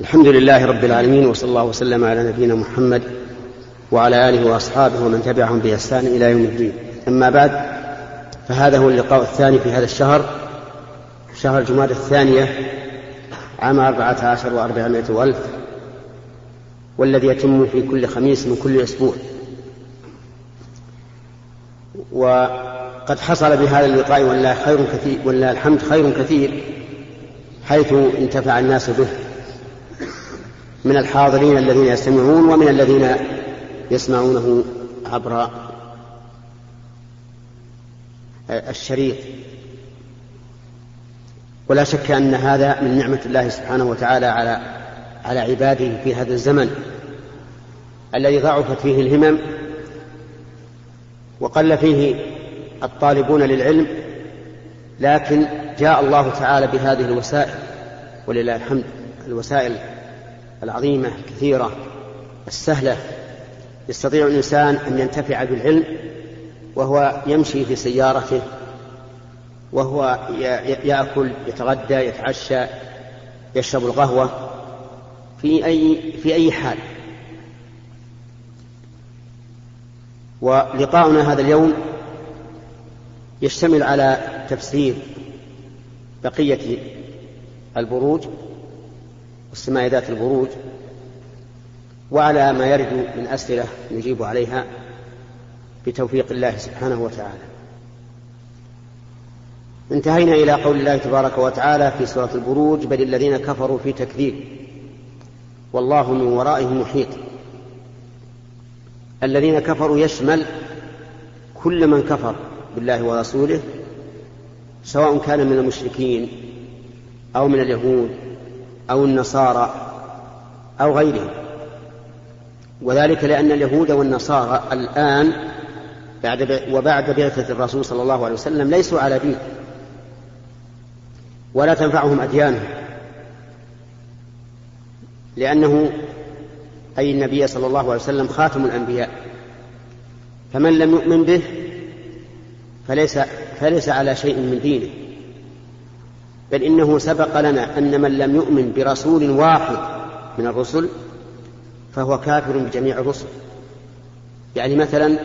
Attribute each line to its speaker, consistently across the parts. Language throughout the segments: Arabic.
Speaker 1: الحمد لله رب العالمين وصلى الله وسلم على نبينا محمد وعلى آله وأصحابه ومن تبعهم بإحسان إلى يوم الدين. أما بعد فهذا هو اللقاء الثاني في هذا الشهر شهر الجماد الثانية عام أربعة عشر وأربعمائة وألف والذي يتم في كل خميس من كل أسبوع. وقد حصل بهذا اللقاء ولله خير كثير ولله الحمد خير كثير حيث انتفع الناس به. من الحاضرين الذين يستمعون ومن الذين يسمعونه عبر الشريط. ولا شك أن هذا من نعمة الله سبحانه وتعالى على على عباده في هذا الزمن الذي ضعفت فيه الهمم وقل فيه الطالبون للعلم لكن جاء الله تعالى بهذه الوسائل ولله الحمد الوسائل العظيمة الكثيرة السهلة. يستطيع الإنسان أن ينتفع بالعلم وهو يمشي في سيارته وهو يأكل يتغدى يتعشى يشرب القهوة في أي في أي حال. ولقاؤنا هذا اليوم يشتمل على تفسير بقية البروج والسماء ذات البروج وعلى ما يرد من أسئلة نجيب عليها بتوفيق الله سبحانه وتعالى. انتهينا إلى قول الله تبارك وتعالى في سورة البروج بل الذين كفروا في تكذيب والله من ورائهم محيط. الذين كفروا يشمل كل من كفر بالله ورسوله سواء كان من المشركين أو من اليهود أو النصارى أو غيرهم. وذلك لأن اليهود والنصارى الآن بعد وبعد بعثة الرسول صلى الله عليه وسلم ليسوا على دين. ولا تنفعهم أديانهم. لأنه أي النبي صلى الله عليه وسلم خاتم الأنبياء. فمن لم يؤمن به فليس فليس على شيء من دينه. بل إنه سبق لنا أن من لم يؤمن برسول واحد من الرسل فهو كافر بجميع الرسل. يعني مثلا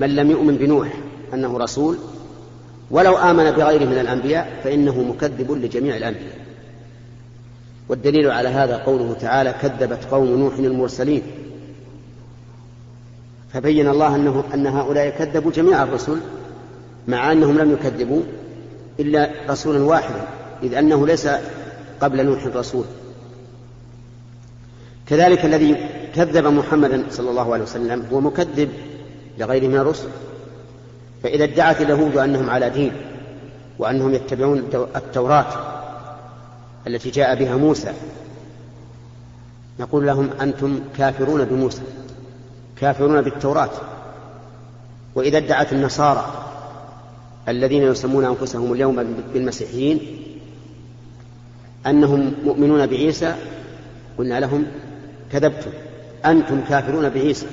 Speaker 1: من لم يؤمن بنوح أنه رسول ولو آمن بغيره من الأنبياء فإنه مكذب لجميع الأنبياء. والدليل على هذا قوله تعالى كذبت قوم نوح المرسلين فبين الله أنه أن هؤلاء كذبوا جميع الرسل مع أنهم لم يكذبوا إلا رسولا واحدا. إذ أنه ليس قبل نوح رسول كذلك الذي كذب محمدا صلى الله عليه وسلم هو مكذب لغيره من الرسل. فإذا ادعت اليهود أنهم على دين وأنهم يتبعون التوراة التي جاء بها موسى نقول لهم أنتم كافرون بموسى كافرون بالتوراة. وإذا ادعت النصارى الذين يسمون أنفسهم اليوم بالمسيحيين أنهم مؤمنون بعيسى؟ قلنا لهم كذبتم. أنتم كافرون بعيسى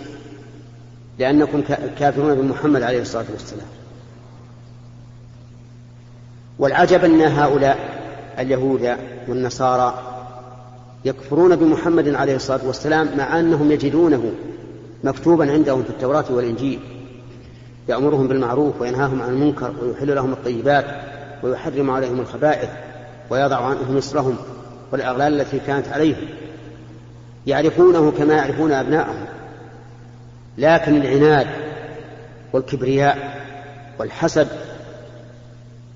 Speaker 1: لأنكم كافرون بمحمد عليه الصلاة والسلام. والعجب أن هؤلاء اليهود والنصارى يكفرون بمحمد عليه الصلاة والسلام مع أنهم يجدونه مكتوبا عندهم في التوراة والإنجيل. يأمرهم بالمعروف وينهاهم عن المنكر ويحل لهم الطيبات ويحرم عليهم الخبائث. ويضع عنهم مصرهم والأغلال التي كانت عليهم. يعرفونه كما يعرفون أبناءهم لكن العناد والكبرياء والحسد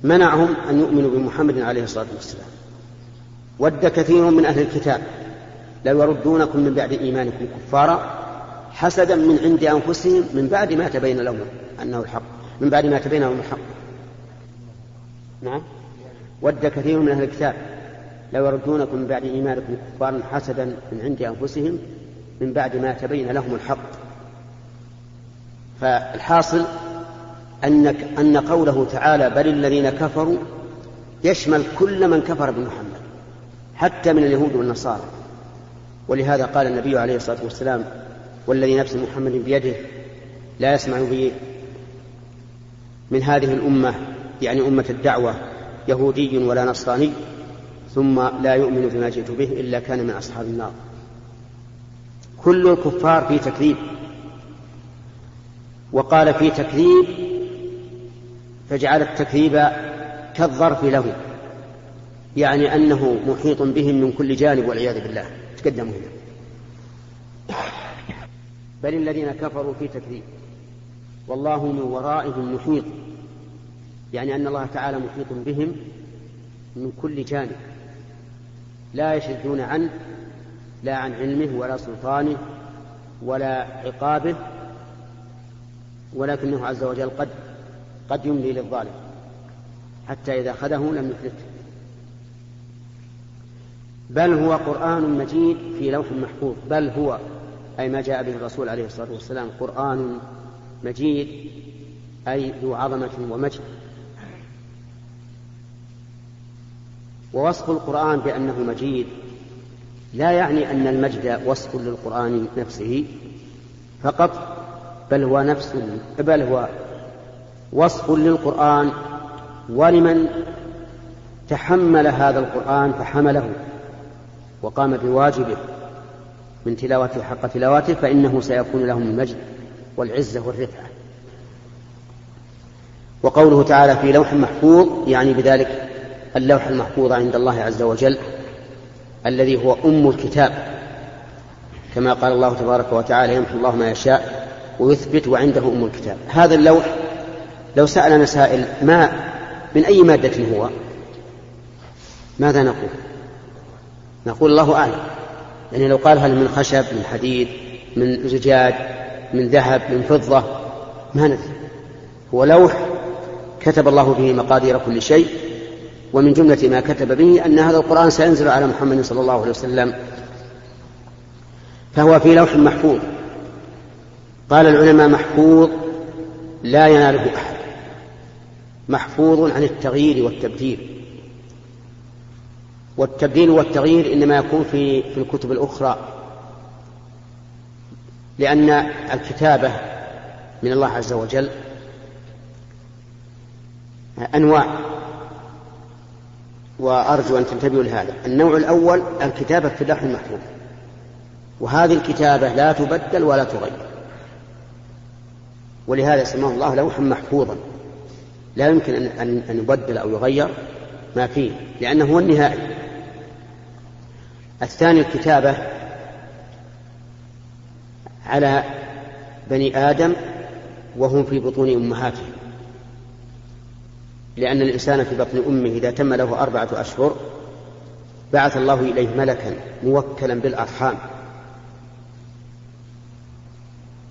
Speaker 1: منعهم أن يؤمنوا بمحمد عليه الصلاة والسلام. ود كثير من أهل الكتاب لو يردونكم من بعد إيمانكم كفارا حسدا من عند أنفسهم من بعد ما تبين لهم أنه الحق من بعد ما تبين لهم الحق. نعم؟ ود كثير من أهل الكتاب. لو يردونكم من بعد إيمانكم كفارا حسدا من عند أنفسهم من بعد ما تبين لهم الحق. فالحاصل أنك أن قوله تعالى بل الذين كفروا يشمل كل من كفر بمحمد حتى من اليهود والنصارى. ولهذا قال النبي عليه الصلاة والسلام والذي نفس محمد بيده لا يسمع به من هذه الأمة يعني أمة الدعوة يهودي ولا نصراني ثم لا يؤمن بما جئت به إلا كان من أصحاب النار. كل الكفار في تكذيب. وقال في تكذيب فجعل التكذيب كالظرف له يعني أنه محيط بهم من كل جانب والعياذ بالله. تقدموا هنا؟ بل الذين كفروا في تكذيب. والله من ورائهم محيط. يعني أن الله تعالى محيط بهم من كل جانب لا يشذون عنه لا عن علمه ولا سلطانه ولا عقابه ولكنه عز وجل قد قد يملي للظالم حتى إذا أخذه لم يفلته بل هو قرآن مجيد في لوح محفوظ بل هو أي ما جاء به الرسول عليه الصلاة والسلام قرآن مجيد أي ذو عظمة ومجد. ووصف القرآن بأنه مجيد. لا يعني أن المجد وصف للقرآن نفسه فقط بل هو نفس بل هو وصف للقرآن ولمن تحمل هذا القرآن فحمله وقام بواجبه من تلاوته حق تلاوته فإنه سيكون لهم المجد والعزة والرفعة. وقوله تعالى في لوح محفوظ يعني بذلك اللوح المحفوظ عند الله عز وجل الذي هو أم الكتاب. كما قال الله تبارك وتعالى يمحو الله ما يشاء ويثبت وعنده أم الكتاب. هذا اللوح لو سألنا سائل ما من أي مادة هو؟ ماذا نقول؟ نقول الله أعلم. يعني لو قال هل من خشب من حديد من زجاج من ذهب من فضة ما ندري. هو لوح كتب الله به مقادير كل شيء ومن جملة ما كتب به أن هذا القرآن سينزل على محمد صلى الله عليه وسلم فهو في لوح محفوظ. قال العلماء محفوظ لا يناله أحد محفوظ عن التغيير والتبديل. والتبديل والتغيير إنما يكون في في الكتب الأخرى لأن الكتابة من الله عز وجل أنواع. وأرجو أن تنتبهوا لهذا. النوع الأول الكتابة في اللوح المحفوظ. وهذه الكتابة لا تبدل ولا تغير. ولهذا سماه الله لوحا محفوظا. لا يمكن أن أن يبدل أو يغير ما فيه لأنه هو النهائي. الثاني الكتابة على بني آدم وهم في بطون أمهاتهم. لأن الإنسان في بطن أمه إذا تم له أربعة أشهر بعث الله إليه ملكا موكلا بالأرحام.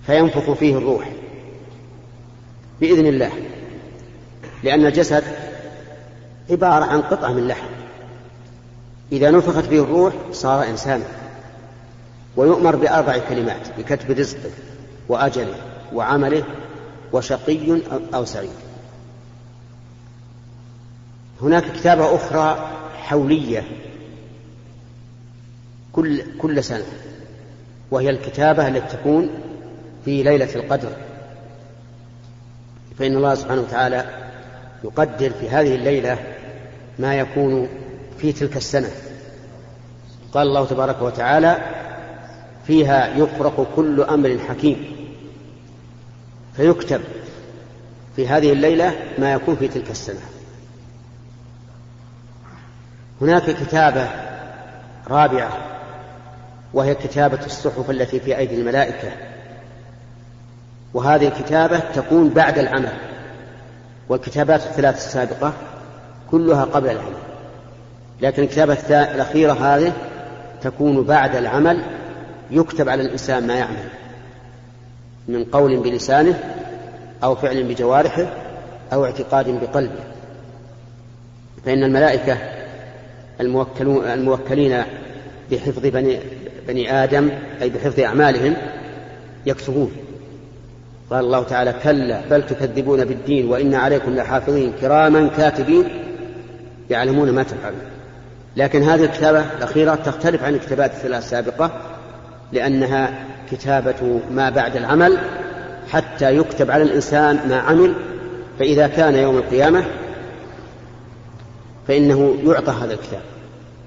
Speaker 1: فينفخ فيه الروح بإذن الله لأن الجسد عبارة عن قطعة من لحم. إذا نفخت فيه الروح صار إنسانا ويؤمر بأربع كلمات بكتب رزقه وأجله وعمله وشقي أو سعيد. هناك كتابة أخرى حولية كل كل سنة وهي الكتابة التي تكون في ليلة القدر. فإن الله سبحانه وتعالى يقدر في هذه الليلة ما يكون في تلك السنة. قال الله تبارك وتعالى فيها يفرق كل أمر حكيم. فيكتب في هذه الليلة ما يكون في تلك السنة. هناك كتابة رابعة وهي كتابة الصحف التي في أيدي الملائكة. وهذه الكتابة تكون بعد العمل والكتابات الثلاث السابقة كلها قبل العمل. لكن الكتابة الأخيرة هذه تكون بعد العمل يكتب على الإنسان ما يعمل من قول بلسانه أو فعل بجوارحه أو اعتقاد بقلبه. فإن الملائكة الموكلون الموكلين بحفظ بني, بني آدم أي بحفظ أعمالهم يكتبون قال الله تعالى كلا بل تكذبون بالدين وإن عليكم لحافظين كراما كاتبين يعلمون ما تفعلون. لكن هذه الكتابة الأخيرة تختلف عن الكتابات الثلاث السابقة لأنها كتابة ما بعد العمل حتى يكتب على الإنسان ما عمل فإذا كان يوم القيامة فإنه يعطى هذا الكتاب.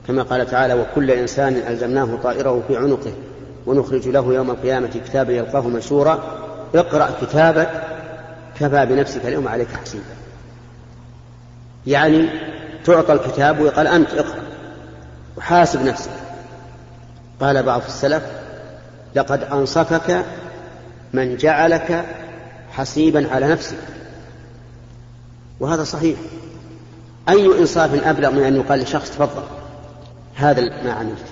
Speaker 1: كما قال تعالى وكل إنسان ألزمناه طائره في عنقه ونخرج له يوم القيامة كتابا يلقاه منشورا اقرأ كتابك كفى بنفسك اليوم عليك حسيبا. يعني تعطى الكتاب ويقال أنت اقرأ وحاسب نفسك. قال بعض السلف لقد أنصفك من جعلك حسيبا على نفسك. وهذا صحيح. أي إنصاف أبلغ من أن يقال لشخص تفضل. هذا ما عملت.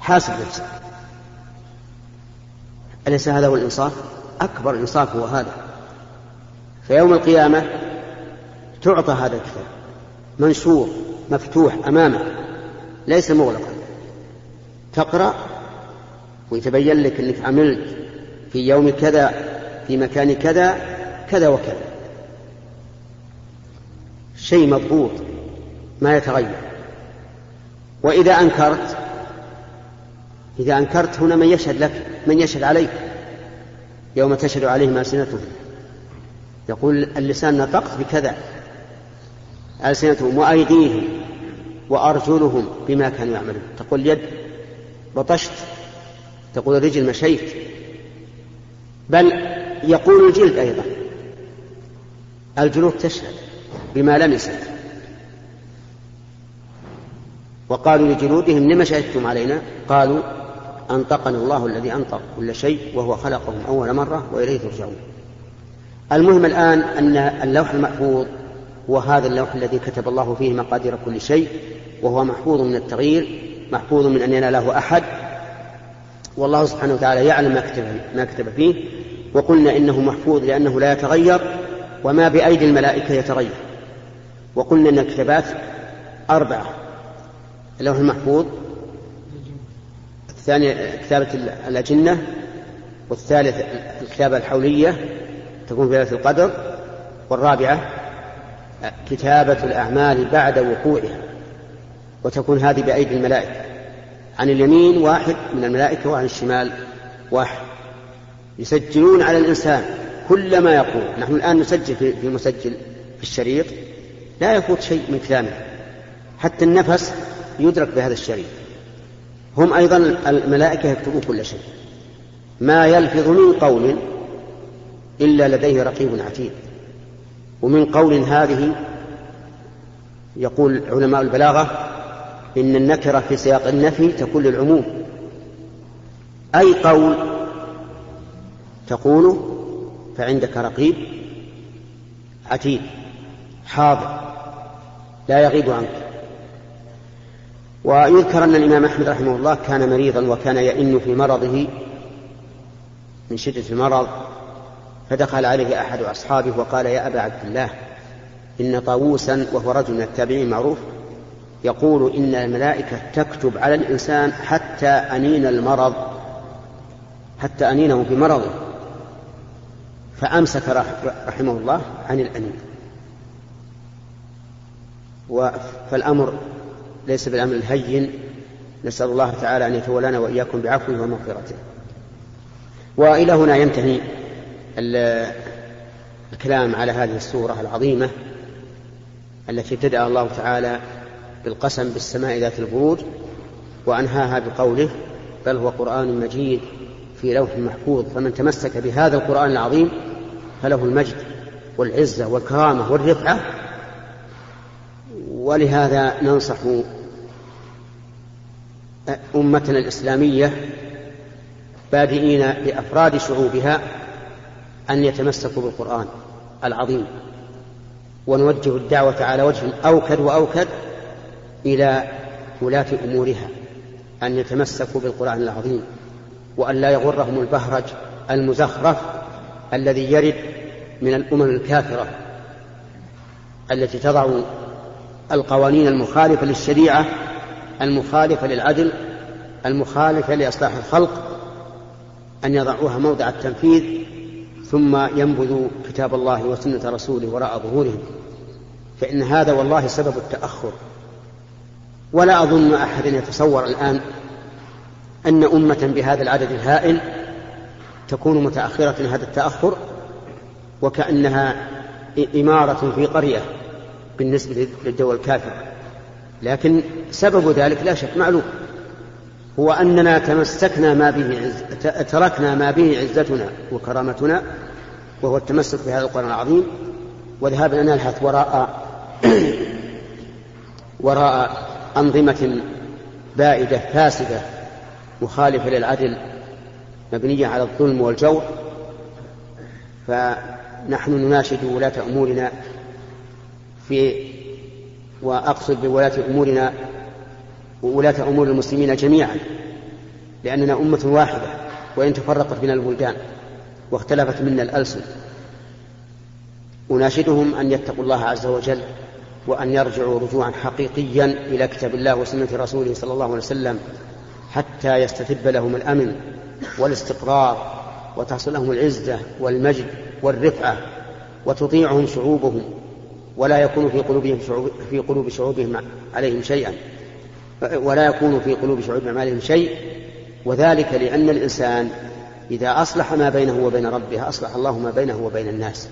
Speaker 1: حاسب نفسك. أليس هذا هو الإنصاف؟ أكبر إنصاف هو هذا. فيوم القيامة تعطى هذا الكتاب. منشور مفتوح أمامك ليس مغلقا. تقرأ ويتبين لك أنك عملت في يوم كذا في مكان كذا كذا وكذا. شيء مضبوط ما يتغير. وإذا أنكرت إذا أنكرت هنا من يشهد لك من يشهد عليك. يوم تشهد عليهم ألسنتهم. يقول اللسان نطقت بكذا. ألسنتهم وأيديهم وأرجلهم بما كانوا يعملون. تقول اليد بطشت تقول الرجل مشيت. بل يقول الجلد أيضا. الجلود تشهد. بما لمست وقالوا لجلودهم لم شهدتم علينا؟ قالوا أنطقنا الله الذي أنطق كل شيء وهو خلقهم أول مرة وإليه ترجعون. المهم الآن أن اللوح المحفوظ هو هذا اللوح الذي كتب الله فيه مقادير كل شيء وهو محفوظ من التغيير محفوظ من أن يناله أحد. والله سبحانه وتعالى يعلم ما كتب, ما كتب فيه وقلنا إنه محفوظ لأنه لا يتغير وما بأيدي الملائكة يتغير. وقلنا أن الكتابات أربعة. اللوح المحفوظ الثانية كتابة الأجنة والثالث الكتابة الحولية تكون في ليلة القدر والرابعة كتابة الأعمال بعد وقوعها وتكون هذه بأيدي الملائكة. عن اليمين واحد من الملائكة وعن الشمال واحد. يسجلون على الإنسان كل ما يقول. نحن الآن نسجل في مسجل في الشريط. لا يفوت شيء من كلامه. حتى النفس يدرك بهذا الشريط. هم أيضا الملائكة يكتبون كل شيء. ما يلفظ من قول إلا لديه رقيب عتيد. ومن قول هذه يقول علماء البلاغة إن النكرة في سياق النفي تكون للعموم. أي قول تقوله فعندك رقيب عتيد حاضر. لا يغيب عنك. ويذكر أن الإمام أحمد رحمه الله كان مريضا وكان يئن في مرضه من شدة المرض فدخل عليه أحد أصحابه وقال يا أبا عبد الله إن طاووسا وهو رجل من التابعين معروف يقول إن الملائكة تكتب على الإنسان حتى أنين المرض حتى أنينه في مرضه. فأمسك رحمه الله عن الأنين. فالأمر ليس بالأمر الهين. نسأل الله تعالى أن يتولانا وإياكم بعفوه ومغفرته. وإلى هنا ينتهي الكلام على هذه السورة العظيمة التي ابتدأ الله تعالى بالقسم بالسماء ذات البروج وأنهاها بقوله بل هو قرآن مجيد في لوح محفوظ. فمن تمسك بهذا القرآن العظيم فله المجد والعزة والكرامة والرفعة ولهذا ننصح أمتنا الإسلامية بادئين بأفراد شعوبها أن يتمسكوا بالقرآن العظيم ونوجه الدعوة على وجه أوكد وأوكد إلى ولاة أمورها أن يتمسكوا بالقرآن العظيم وأن لا يغرهم البهرج المزخرف الذي يرد من الأمم الكافرة التي تضع القوانين المخالفة للشريعة المخالفة للعدل المخالفة لإصلاح الخلق أن يضعوها موضع التنفيذ ثم ينبذوا كتاب الله وسنة رسوله وراء ظهورهم. فإن هذا والله سبب التأخر. ولا أظن أحد يتصور الآن أن أمة بهذا العدد الهائل تكون متأخرة هذا التأخر وكأنها إمارة في قرية. بالنسبة للدول الكافرة لكن سبب ذلك لا شك معلوم. هو أننا تمسكنا ما به عز... تركنا ما به عزتنا وكرامتنا وهو التمسك بهذا القرآن العظيم. وذهابنا نلهث وراء وراء أنظمة بائدة فاسدة مخالفة للعدل مبنية على الظلم والجور. فنحن نناشد ولاة أمورنا في وأقصد بولاة أمورنا وولاة أمور المسلمين جميعا لأننا أمة واحدة وإن تفرقت بنا البلدان واختلفت منا الألسن. أناشدهم أن يتقوا الله عز وجل وأن يرجعوا رجوعا حقيقيا إلى كتاب الله وسنة رسوله صلى الله عليه وسلم حتى يستتب لهم الأمن والاستقرار وتحصل لهم العزة والمجد والرفعة وتطيعهم شعوبهم. ولا يكون في قلوبهم شعوب في قلوب شعوبهم عليهم شيئا. ولا يكون في قلوب شعوبهم عليهم شيء. وذلك لأن الإنسان إذا أصلح ما بينه وبين ربه أصلح الله ما بينه وبين الناس.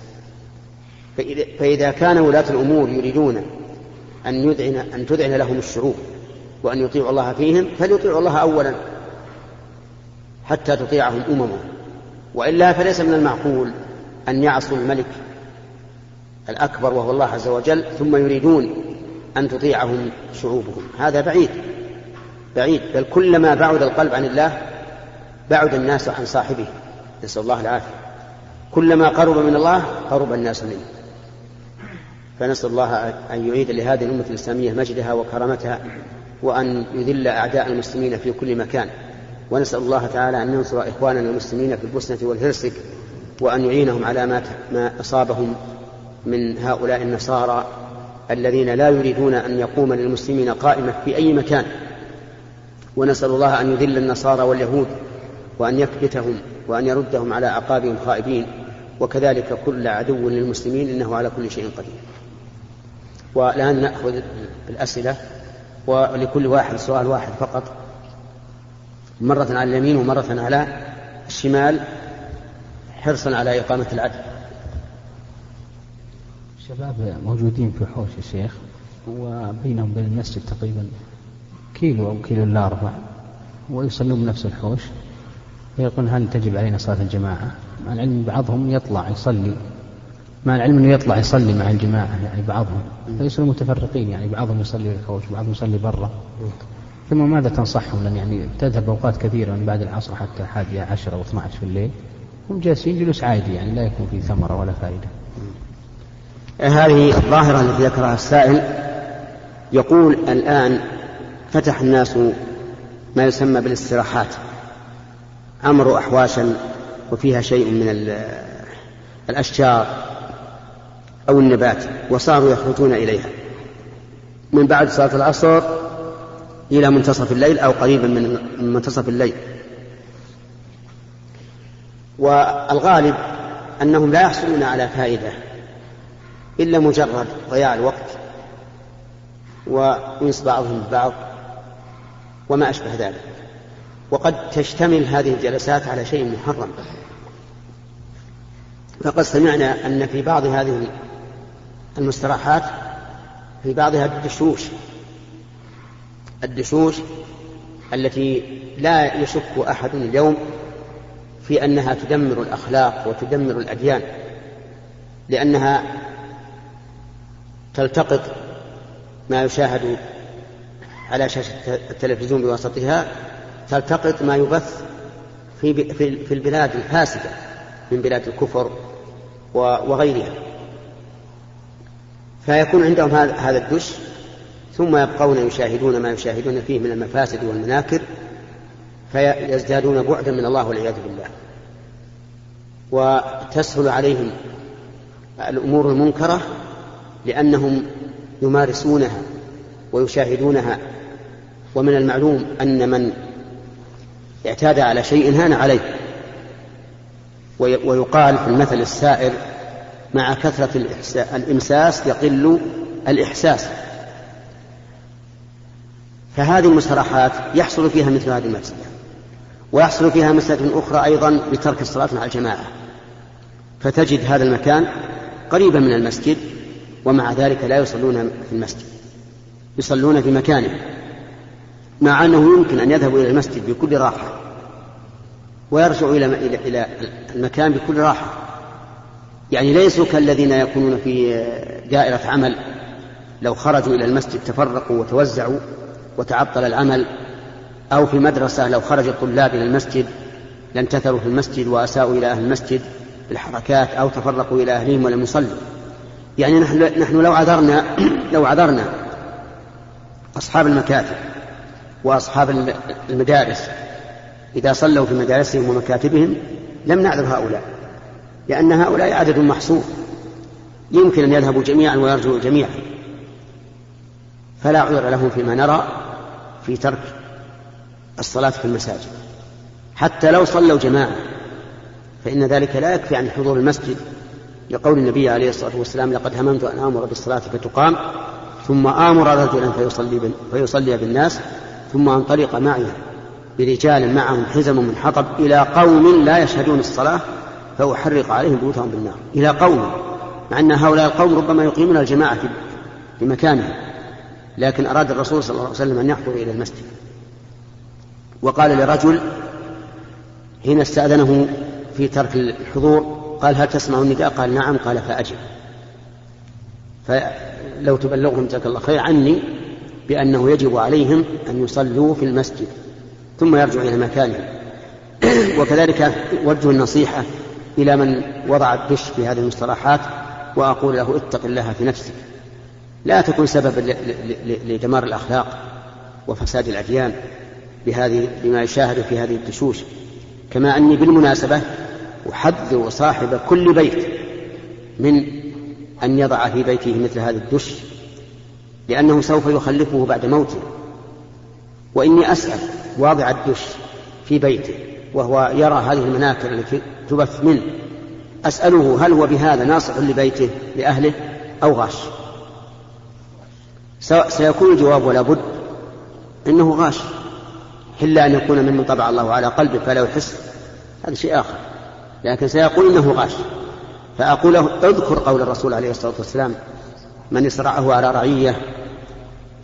Speaker 1: فإذا كان ولاة الأمور يريدون أن يذعن أن تذعن لهم الشعوب وأن يطيعوا الله فيهم فليطيعوا الله أولا حتى تطيعهم أممهم وإلا فليس من المعقول أن يعصوا الملك الأكبر وهو الله عز وجل ثم يريدون أن تطيعهم شعوبهم. هذا بعيد بعيد. بل كلما بعد القلب عن الله بعد الناس عن صاحبه. نسأل الله العافية. كلما قرب من الله قرب الناس منه. فنسأل الله أن يعيد لهذه الأمة الإسلامية مجدها وكرامتها وأن يذل أعداء المسلمين في كل مكان. ونسأل الله تعالى أن ينصر إخواننا المسلمين في البوسنة والهرسك وأن يعينهم على ما أصابهم من هؤلاء النصارى الذين لا يريدون أن يقوم للمسلمين قائمة في أي مكان. ونسأل الله أن يذل النصارى واليهود وأن يكبتهم وأن يردهم على أعقابهم خائبين وكذلك كل عدو للمسلمين إنه على كل شيء قدير. والآن نأخذ الأسئلة ولكل واحد سؤال واحد فقط. مرة على اليمين ومرة على الشمال حرصا على إقامة العدل.
Speaker 2: الشباب موجودين في حوش الشيخ وبينهم وبين المسجد تقريبا كيلو أو كيلو إلا أربع ويصلون بنفس الحوش. فيقول هل تجب علينا صلاة الجماعة؟ مع العلم بعضهم يطلع يصلي مع العلم أنه يطلع يصلي مع الجماعة يعني بعضهم. ليسوا متفرقين يعني بعضهم يصلي في الحوش وبعضهم يصلي برا. ثم ماذا تنصحهم؟ لأن يعني تذهب أوقات كثيرة من بعد العصر حتى حادية عشرة أو 12 في الليل هم جالسين جلوس عادي يعني لا يكون في ثمرة ولا فائدة.
Speaker 1: هذه الظاهرة التي ذكرها السائل يقول الآن فتح الناس ما يسمى بالاستراحات عمروا أحواشا وفيها شيء من الأشجار أو النبات وصاروا يخرجون إليها. من بعد صلاة العصر إلى منتصف الليل أو قريبا من منتصف الليل. والغالب أنهم لا يحصلون على فائدة. إلا مجرد ضياع الوقت وإنس بعضهم ببعض وما أشبه ذلك. وقد تشتمل هذه الجلسات على شيء محرم. فقد سمعنا أن في بعض هذه المستراحات في بعضها الدشوش الدشوش التي لا يشك أحد اليوم في أنها تدمر الأخلاق وتدمر الأديان لأنها تلتقط ما يشاهد على شاشة التلفزيون بواسطها تلتقط ما يبث في في البلاد الفاسدة من بلاد الكفر وغيرها. فيكون عندهم هذا الدش ثم يبقون يشاهدون ما يشاهدون فيه من المفاسد والمناكر فيزدادون بعدا من الله والعياذ بالله. وتسهل عليهم الأمور المنكرة لأنهم يمارسونها ويشاهدونها. ومن المعلوم أن من اعتاد على شيء هان عليه. ويقال في المثل السائر مع كثرة الإمساس يقل الإحساس. فهذه المصطلحات يحصل فيها مثل هذه المفسدة ويحصل فيها مسألة أخرى أيضا بترك الصلاة مع الجماعة. فتجد هذا المكان قريبا من المسجد ومع ذلك لا يصلون في المسجد. يصلون في مكانه. مع أنه يمكن أن يذهبوا إلى المسجد بكل راحة. ويرجعوا إلى إلى المكان بكل راحة. يعني ليسوا كالذين يكونون في دائرة عمل. لو خرجوا إلى المسجد تفرقوا وتوزعوا وتعطل العمل. أو في مدرسة لو خرج الطلاب إلى المسجد لانتثروا في المسجد وأساءوا إلى أهل المسجد بالحركات أو تفرقوا إلى أهلهم ولم يصلوا. يعني نحن, نحن لو عذرنا لو عذرنا أصحاب المكاتب وأصحاب المدارس إذا صلوا في مدارسهم ومكاتبهم لم نعذر هؤلاء لأن هؤلاء عدد محصور يمكن أن يذهبوا جميعا ويرجعوا جميعا. فلا عذر لهم فيما نرى في ترك الصلاة في المساجد. حتى لو صلوا جماعة فإن ذلك لا يكفي عن حضور المسجد. لقول النبي عليه الصلاة والسلام لقد هممت أن آمر بالصلاة فتقام ثم آمر رجلا فيصلي, فيصلي بالناس ثم أنطلق معي برجال معهم حزم من حطب إلى قوم لا يشهدون الصلاة فأحرق عليهم بيوتهم بالنار. إلى قوم مع أن هؤلاء القوم ربما يقيمون الجماعة في مكانهم لكن أراد الرسول صلى الله عليه وسلم أن يحضر إلى المسجد. وقال لرجل حين استأذنه في ترك الحضور قال هل تسمع النداء؟ قال نعم. قال فأجب. فلو تبلغهم جزاك الله خير عني بأنه يجب عليهم أن يصلوا في المسجد ثم يرجعوا إلى مكانهم. وكذلك وجه النصيحة إلى من وضع الدش في هذه المصطلحات وأقول له اتق الله في نفسك. لا تكن سببا لدمار الأخلاق وفساد الأديان بهذه بما يشاهد في هذه الدشوش. كما أني بالمناسبة أحذر صاحب كل بيت من أن يضع في بيته مثل هذا الدش لأنه سوف يخلفه بعد موته. وإني أسأل واضع الدش في بيته وهو يرى هذه المناكر التي تبث منه. أسأله هل هو بهذا ناصح لبيته لأهله أو غاش؟ سيكون الجواب ولا بد إنه غاش. إلا أن يكون ممن طبع الله على قلبه فلا يحس. هذا شيء آخر. لكن سيقول إنه غاش. فأقول له اذكر قول الرسول عليه الصلاة والسلام من إسرعه على رعية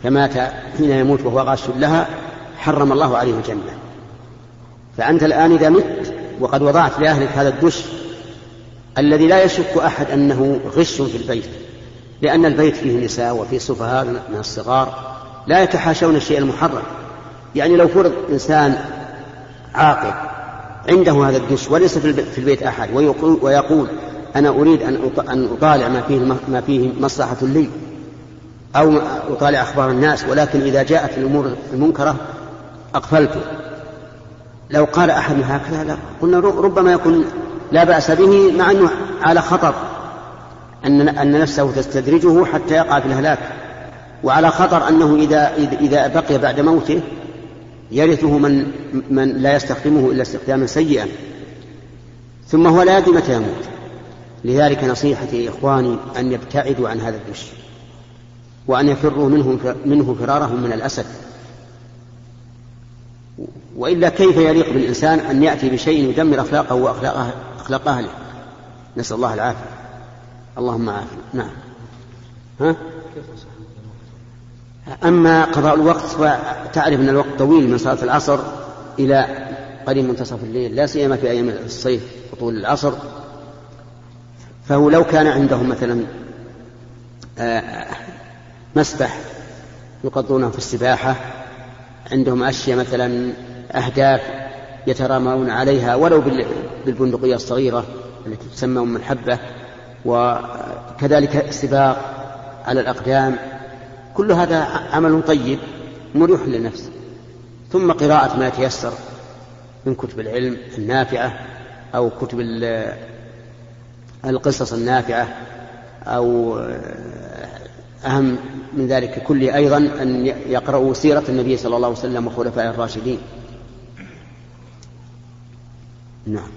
Speaker 1: فمات حين يموت وهو غاش لها حرم الله عليه الجنة. فأنت الآن إذا مت وقد وضعت لأهلك هذا الدش الذي لا يشك أحد أنه غش في البيت لأن البيت فيه نساء وفيه سفهاء من الصغار لا يتحاشون الشيء المحرم. يعني لو فرض إنسان عاقل عنده هذا الدش وليس في البيت أحد ويقول, أنا أريد أن أطالع ما فيه ما فيه مصلحة لي أو أطالع أخبار الناس ولكن إذا جاءت الأمور المنكرة أقفلته. لو قال أحد هكذا لا. قلنا ربما يكون لا بأس به مع أنه على خطر أن أن نفسه تستدرجه حتى يقع في الهلاك وعلى خطر أنه إذا إذا بقي بعد موته يرثه من من لا يستخدمه إلا استخداما سيئا. ثم هو لا يدري متى يموت. لذلك نصيحتي إخواني أن يبتعدوا عن هذا الدش وأن يفروا منه منه فرارهم من الأسد. وإلا كيف يليق بالإنسان أن يأتي بشيء يدمر أخلاقه وأخلاق أخلاق أهله؟ نسأل الله العافية. اللهم عافية نعم. ها؟ أما قضاء الوقت فتعرف أن الوقت طويل من صلاة العصر إلى قريب منتصف الليل لا سيما في أيام الصيف وطول العصر. فهو لو كان عندهم مثلا آه، مسبح يقضونه في السباحة عندهم أشياء مثلا أهداف يترامون عليها ولو بالبندقية الصغيرة التي تسمى أم الحبة وكذلك السباق على الأقدام. كل هذا عمل طيب مريح للنفس. ثم قراءة ما يتيسر من كتب العلم النافعة أو كتب القصص النافعة أو أهم من ذلك كله أيضا أن يقرأوا سيرة النبي صلى الله عليه وسلم وخلفائه الراشدين. نعم.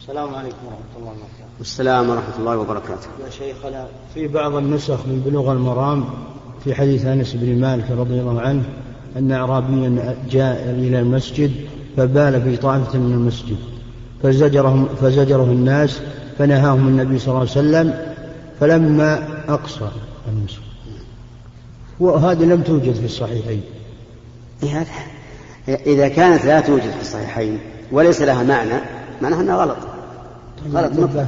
Speaker 3: السلام عليكم ورحمة الله وبركاته.
Speaker 1: السلام ورحمة الله وبركاته.
Speaker 3: يا شيخنا في بعض النسخ من بلوغ المرام في حديث أنس بن مالك رضي الله عنه أن أعرابيا جاء إلى المسجد فبال في طائفة من المسجد. فزجره, فزجره الناس فنهاهم النبي صلى الله عليه وسلم فلما أقصى النسخ. وهذه لم توجد في الصحيحين.
Speaker 1: إذا كانت لا توجد في الصحيحين وليس لها معنى معناها أنها غلط. غلط مطلق.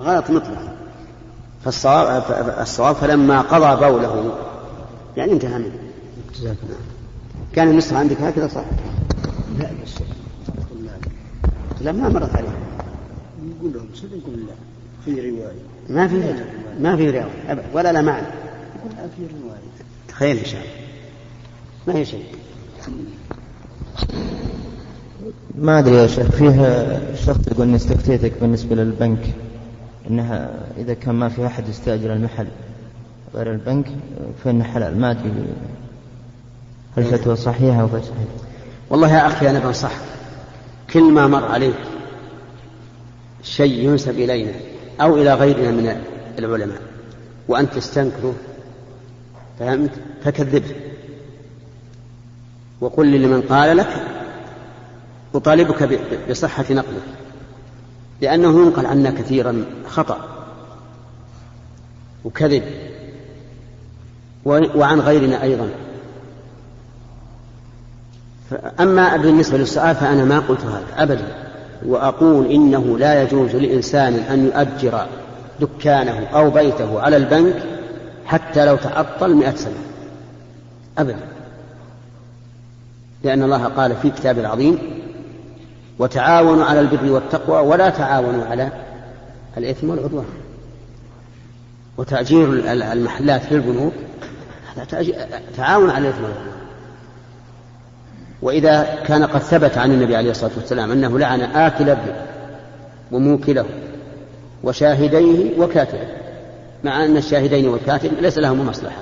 Speaker 1: غلط مطلق. فالصواب الصواب فلما قضى بوله يعني انتهى منه. كان النسخة عندك هكذا صح؟
Speaker 3: لا بس
Speaker 1: لا ما مرت عليه.
Speaker 3: نقول لهم صدق لا في رواية.
Speaker 1: ما في ما في رواية. أبدا ولا لا معنى.
Speaker 3: يقول في رواية.
Speaker 1: تخيل إن شاء الله. ما هي شيء.
Speaker 4: ما أدري يا شيخ فيه شخص يقول إني استفتيتك بالنسبة للبنك إنها إذا كان ما في أحد يستأجر المحل غير البنك فانه حلال. ما أدري هل فتوى صحيحة أو صحيحة.
Speaker 1: والله يا أخي أنا بنصحك كل ما مر عليك شيء ينسب إلينا أو إلى غيرنا من العلماء وانت تستنكره فهمت؟ فكذبه. وقل لمن قال لك أطالبك بصحة نقله لأنه ينقل عنا كثيرا خطأ وكذب وعن غيرنا أيضا. أما بالنسبة للسؤال فأنا ما قلت هذا أبدا وأقول إنه لا يجوز لإنسان أن يؤجر دكانه أو بيته على البنك حتى لو تعطل مئة سنة أبدا. لأن الله قال في كتابه العظيم وتعاونوا على البر والتقوى ولا تعاونوا على الإثم والعدوان. وتأجير المحلات في البنوك هذا تعاون على الإثم والعدوان. وإذا كان قد ثبت عن النبي عليه الصلاة والسلام أنه لعن آكل الربا وموكله وشاهديه وكاتبه مع أن الشاهدين والكاتب ليس لهما مصلحة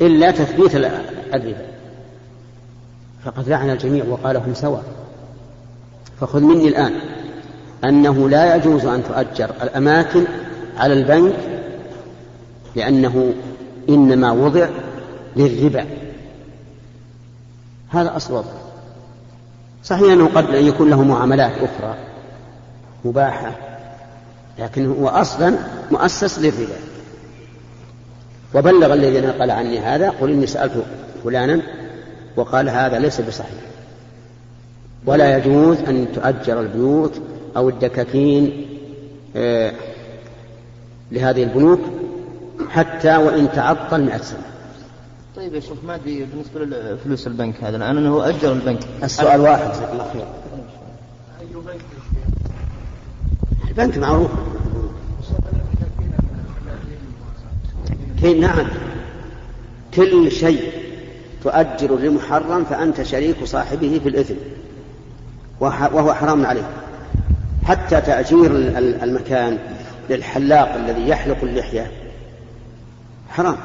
Speaker 1: إلا تثبيت الربا. فقد لعن الجميع وقال هم سواء. فخذ مني الآن. أنه لا يجوز أن تؤجر الأماكن على البنك لأنه إنما وضع للربا. هذا أصل صحيح أنه قد يكون له معاملات أخرى مباحة لكن هو أصلا مؤسس للربا. وبلغ الذي نقل عني هذا قل إني سألت فلانا وقال هذا ليس بصحيح. ولا يجوز أن تؤجر البيوت أو الدكاكين آه، لهذه البنوك حتى وإن تعطل مئة سنة.
Speaker 4: طيب يا شيخ ما أدري بالنسبة لفلوس البنك هذا الآن أنه أجر البنك.
Speaker 1: السؤال واحد جزاك الله خير. البنك معروف. كي نعم. كل شيء تؤجر لمحرم فأنت شريك صاحبه في الإثم. وهو حرام عليه. حتى تأجير المكان للحلاق الذي يحلق اللحية حرام.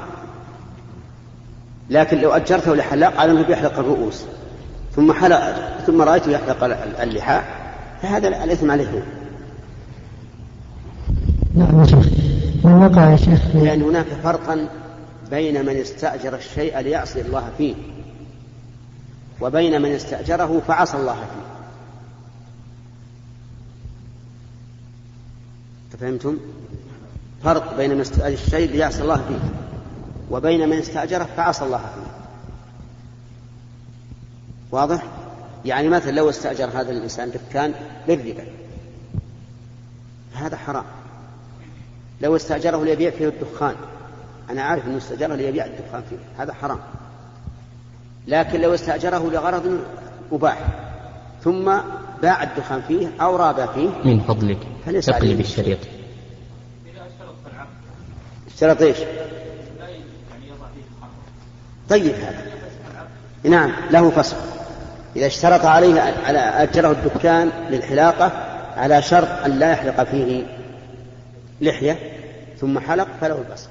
Speaker 1: لكن لو أجرته لحلاق على أنه بيحلق الرؤوس ثم حلق ثم رأيته يحلق اللحى فهذا الإثم عليه. هو
Speaker 5: نعم يا شيخ. من وقع يا شيخ
Speaker 1: لأن هناك فرقا بين من استأجر الشيء ليعصي الله فيه وبين من استأجره فعصى الله فيه. فهمتم؟ فرق بين من استأجر الشيء ليعصي الله فيه وبين من استأجره فعصى الله فيه واضح؟ يعني مثلا لو استأجر هذا الإنسان دكان للربا فهذا حرام لو استأجره ليبيع فيه الدخان أنا عارف أنه استأجره ليبيع الدخان فيه هذا حرام لكن لو استأجره لغرض مباح ثم باع الدخان فيه أو رابى فيه
Speaker 2: من فضلك
Speaker 1: فليس
Speaker 2: اقلب الشريط
Speaker 1: اشترط إيش؟ طيب هذا. نعم له فصل. إذا اشترط عليه على أجره الدكان للحلاقة على شرط أن لا يحلق فيه لحية ثم حلق فله الفصل.